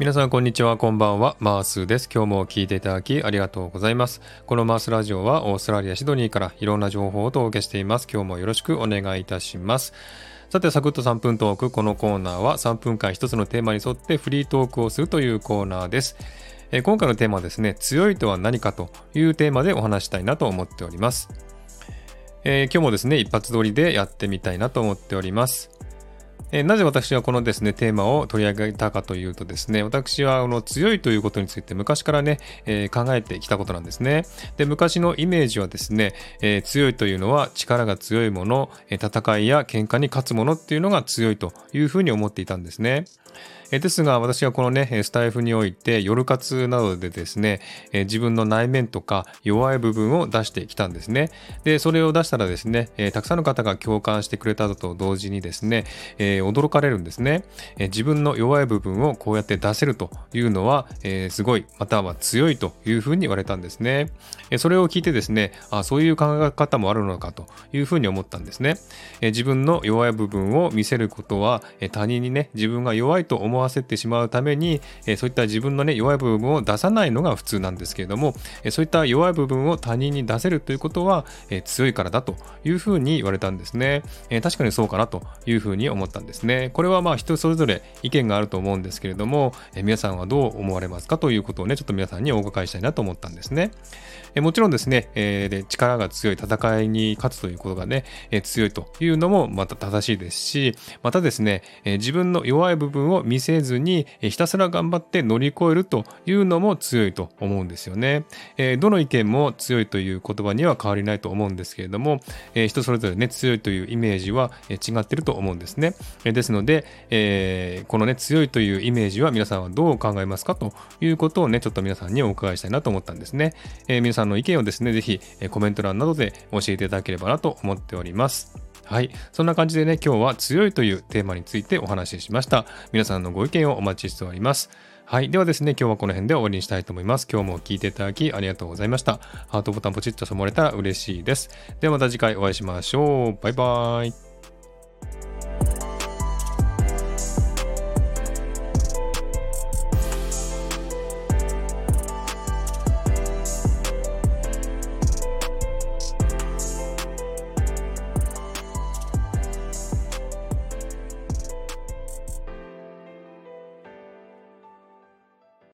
皆さんこんにちはこんばんはマースです今日も聞いていただきありがとうございますこのマースラジオはオーストラリアシドニーからいろんな情報をお届けしています今日もよろしくお願いいたしますさて、サクッと3分トーク。このコーナーは3分間1つのテーマに沿ってフリートークをするというコーナーです。え今回のテーマはですね、強いとは何かというテーマでお話したいなと思っております。えー、今日もですね、一発撮りでやってみたいなと思っております。えなぜ私はこのですね、テーマを取り上げたかというとですね、私はあの強いということについて昔からね、えー、考えてきたことなんですね。で、昔のイメージはですね、えー、強いというのは力が強いもの、戦いや喧嘩に勝つものっていうのが強いというふうに思っていたんですね。ですが私はこのねスタイフにおいて夜活などでですね自分の内面とか弱い部分を出してきたんですね。でそれを出したらですねたくさんの方が共感してくれたと同時にですね驚かれるんですね。自分の弱い部分をこうやって出せるというのはすごいまたは強いというふうに言われたんですね。それを聞いてですねあそういう考え方もあるのかというふうに思ったんですね。自分の弱い部分を見せることは他人にね自分が弱いと思わせてしまうために、えそういった自分のね弱い部分を出さないのが普通なんですけれども、えそういった弱い部分を他人に出せるということは、え強いからだというふうに言われたんですね、え確かにそうかなというふうに思ったんですね。これはまあ人それぞれ意見があると思うんですけれども、え皆さんはどう思われますかということをねちょっと皆さんにお伺いしたいなと思ったんですね、えもちろんですね、えで力が強い戦いに勝つということがね、え強いというのもまた正しいですしまたですね、え自分の弱い部分を見せずにひたすら頑張って乗り越えるというのも強いと思うんですよね。えどの意見も強いという言葉には変わりないと思うんですけれども、え人それぞれね強いというイメージは違ってると思うんですね。えですので、えこのね強いというイメージは皆さんはどう考えますかということをねちょっと皆さんにお伺いしたいなと思ったんですね。え皆さんの意見をですねぜひコメント欄などで教えていただければなと思っております。はい。そんな感じでね、今日は強いというテーマについてお話ししました。皆さんのご意見をお待ちしております。はい。ではですね、今日はこの辺で終わりにしたいと思います。今日も聴いていただきありがとうございました。ハートボタンポチッと染まれたら嬉しいです。ではまた次回お会いしましょう。バイバーイ。